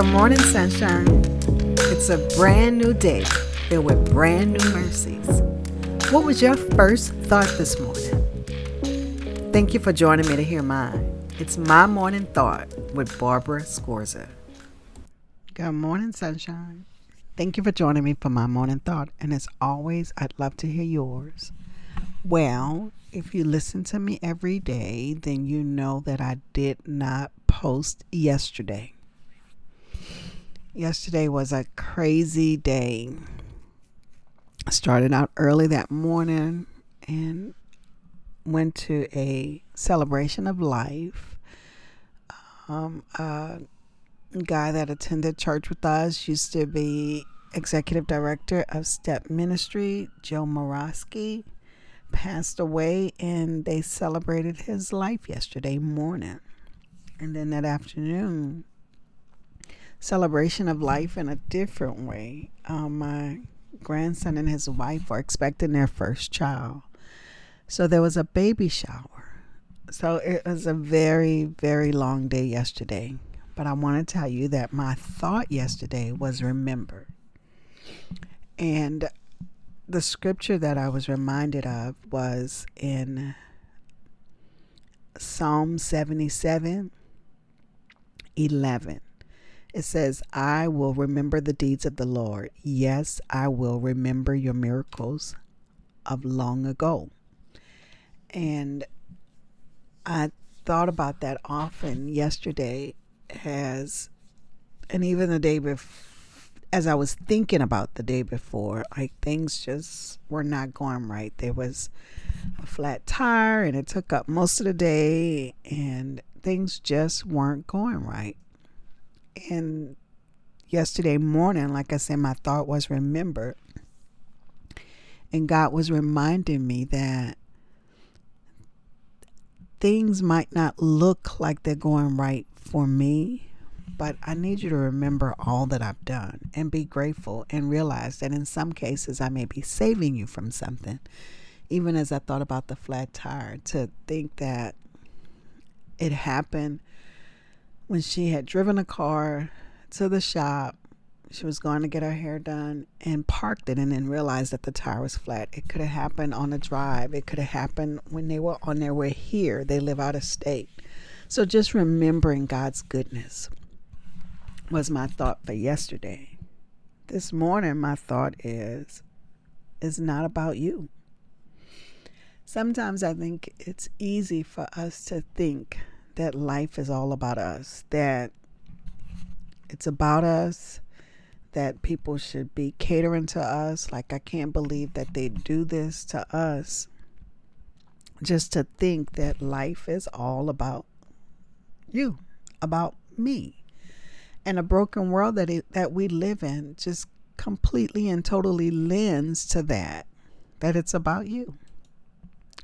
Good morning, sunshine. It's a brand new day filled with brand new mercies. What was your first thought this morning? Thank you for joining me to hear mine. It's my morning thought with Barbara Scorza. Good morning, sunshine. Thank you for joining me for my morning thought. And as always, I'd love to hear yours. Well, if you listen to me every day, then you know that I did not post yesterday. Yesterday was a crazy day. I started out early that morning and went to a celebration of life. Um, a guy that attended church with us used to be executive director of Step Ministry, Joe Morosky, passed away, and they celebrated his life yesterday morning. And then that afternoon, celebration of life in a different way. Um, my grandson and his wife are expecting their first child. So there was a baby shower. So it was a very, very long day yesterday. But I want to tell you that my thought yesterday was remember. And the scripture that I was reminded of was in Psalm 77 11. It says, I will remember the deeds of the Lord. Yes, I will remember your miracles of long ago. And I thought about that often yesterday as, and even the day before, as I was thinking about the day before, like things just were not going right. There was a flat tire and it took up most of the day, and things just weren't going right and yesterday morning, like I said, my thought was remembered. And God was reminding me that things might not look like they're going right for me, but I need you to remember all that I've done and be grateful and realize that in some cases I may be saving you from something. Even as I thought about the flat tire, to think that it happened when she had driven a car to the shop. She was going to get her hair done and parked it and then realized that the tire was flat. It could have happened on a drive. It could have happened when they were on their way here. They live out of state. So just remembering God's goodness was my thought for yesterday. This morning, my thought is, it's not about you. Sometimes I think it's easy for us to think that life is all about us, that it's about us, that people should be catering to us. Like, I can't believe that they do this to us. Just to think that life is all about you, about me. And a broken world that, it, that we live in just completely and totally lends to that, that it's about you.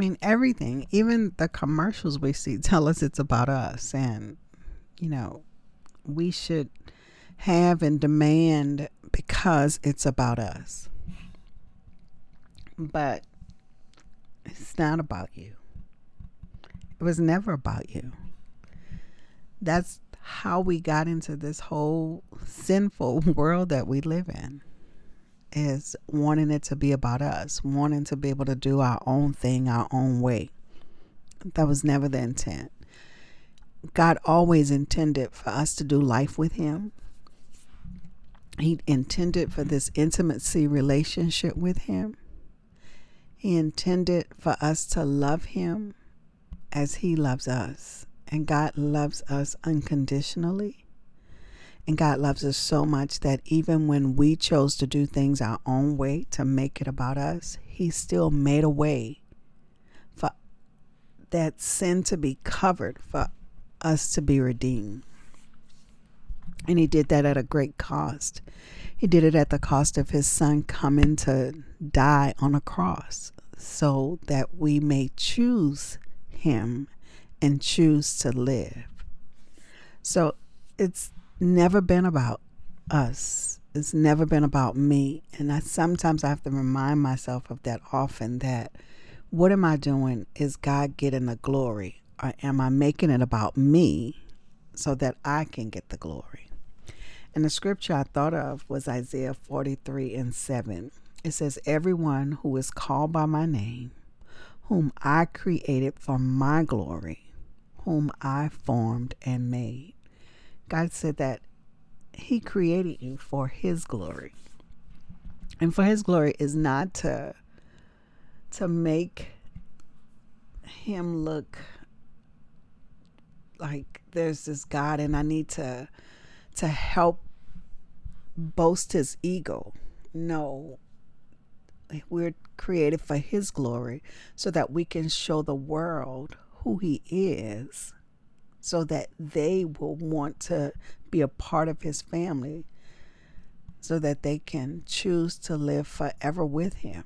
Mean, everything, even the commercials we see tell us it's about us. And, you know, we should have and demand because it's about us. But it's not about you. It was never about you. That's how we got into this whole sinful world that we live in is wanting it to be about us, wanting to be able to do our own thing our own way. That was never the intent. God always intended for us to do life with Him. He intended for this intimacy relationship with Him. He intended for us to love Him as He loves us. And God loves us unconditionally. And God loves us so much that even when we chose to do things our own way to make it about us, He still made a way for that sin to be covered, for us to be redeemed. And He did that at a great cost. He did it at the cost of His Son coming to die on a cross so that we may choose Him and choose to live. So it's never been about us. It's never been about me. And I sometimes I have to remind myself of that often that what am I doing? Is God getting the glory? Or am I making it about me so that I can get the glory? And the scripture I thought of was Isaiah 43 and 7. It says, Everyone who is called by my name, whom I created for my glory, whom I formed and made. God said that He created you for His glory. And for His glory is not to to make him look like there's this God and I need to to help boast his ego. No. We're created for his glory so that we can show the world who he is so that they will want to be a part of his family so that they can choose to live forever with him.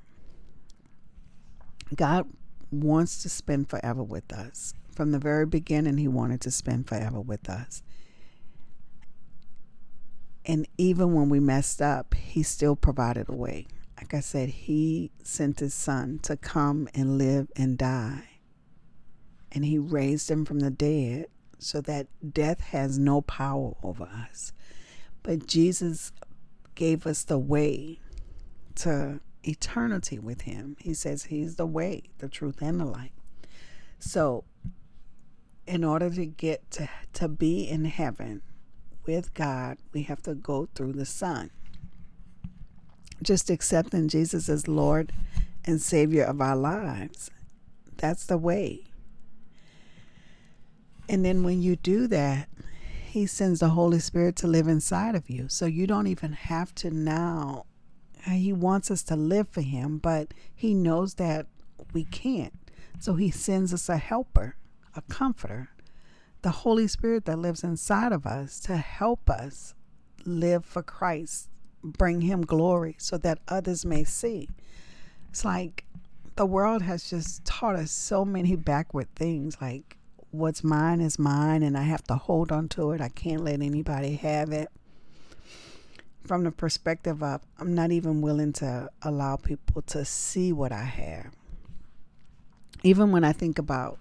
God wants to spend forever with us. From the very beginning, He wanted to spend forever with us. And even when we messed up, He still provided a way. Like I said, He sent His Son to come and live and die. And He raised Him from the dead so that death has no power over us. But Jesus gave us the way to eternity with Him. He says He's the way, the truth, and the light. So, in order to get to, to be in heaven with God, we have to go through the Son. Just accepting Jesus as Lord and Savior of our lives. That's the way. And then when you do that, He sends the Holy Spirit to live inside of you. So you don't even have to now uh, he wants us to live for him, but he knows that we can't. So he sends us a helper, a comforter, the Holy Spirit that lives inside of us to help us live for Christ, bring him glory so that others may see. It's like the world has just taught us so many backward things like what's mine is mine and I have to hold on to it. I can't let anybody have it from the perspective of I'm not even willing to allow people to see what I have. Even when I think about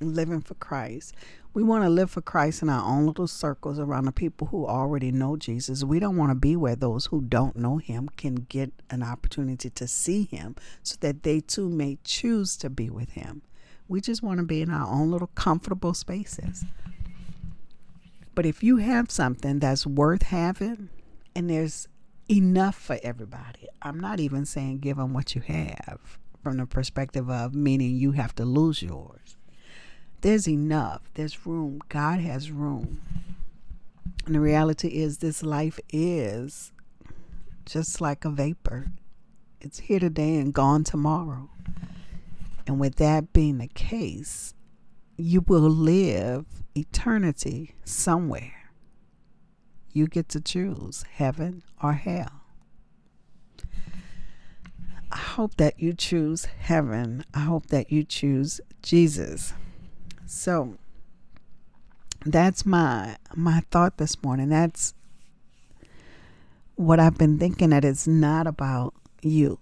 living for Christ, we want to live for Christ in our own little circles around the people who already know Jesus. We don't want to be where those who don't know him can get an opportunity to see him so that they too may choose to be with him. We just want to be in our own little comfortable spaces. But if you have something that's worth having, and there's enough for everybody. I'm not even saying give them what you have from the perspective of meaning you have to lose yours. There's enough, there's room. God has room. And the reality is, this life is just like a vapor. It's here today and gone tomorrow. And with that being the case, you will live eternity somewhere. You get to choose heaven or hell. I hope that you choose heaven. I hope that you choose Jesus. So that's my my thought this morning. That's what I've been thinking that it's not about you.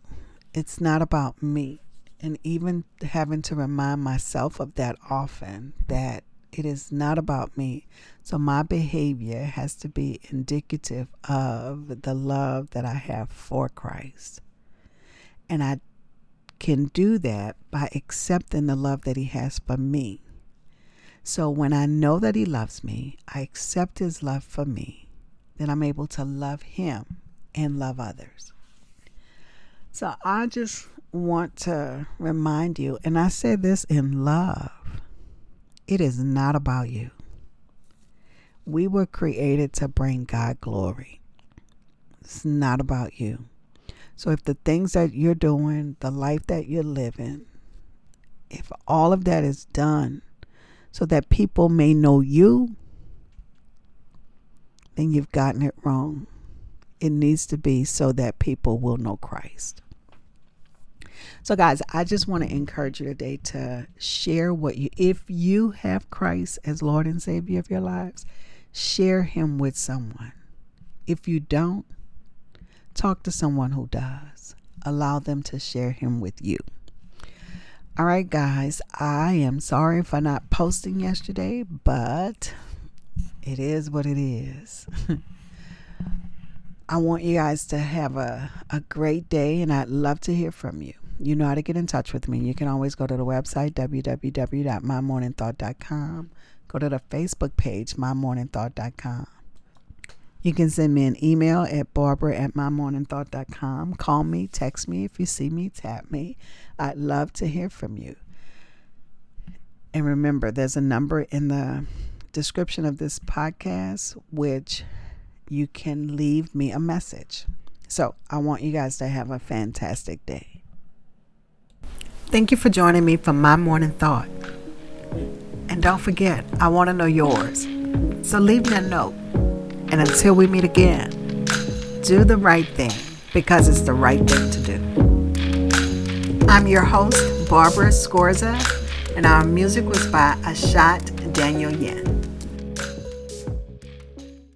It's not about me. And even having to remind myself of that often that it is not about me. So my behavior has to be indicative of the love that I have for Christ. And I can do that by accepting the love that He has for me. So when I know that He loves me, I accept His love for me, then I'm able to love Him and love others. So I just want to remind you, and I said this in love it is not about you. We were created to bring God glory. It's not about you. So if the things that you're doing, the life that you're living, if all of that is done so that people may know you, then you've gotten it wrong. It needs to be so that people will know Christ. So, guys, I just want to encourage you today to share what you, if you have Christ as Lord and Savior of your lives, share Him with someone. If you don't, talk to someone who does. Allow them to share Him with you. All right, guys, I am sorry for not posting yesterday, but it is what it is. I want you guys to have a, a great day, and I'd love to hear from you. You know how to get in touch with me. You can always go to the website, www.mymorningthought.com. Go to the Facebook page, mymorningthought.com. You can send me an email at barbara at mymorningthought.com. Call me, text me if you see me, tap me. I'd love to hear from you. And remember, there's a number in the description of this podcast which you can leave me a message. So I want you guys to have a fantastic day. Thank you for joining me for my morning thought. And don't forget, I want to know yours. So leave me a note. And until we meet again, do the right thing because it's the right thing to do. I'm your host, Barbara Scorza, and our music was by Ashot Danielyan.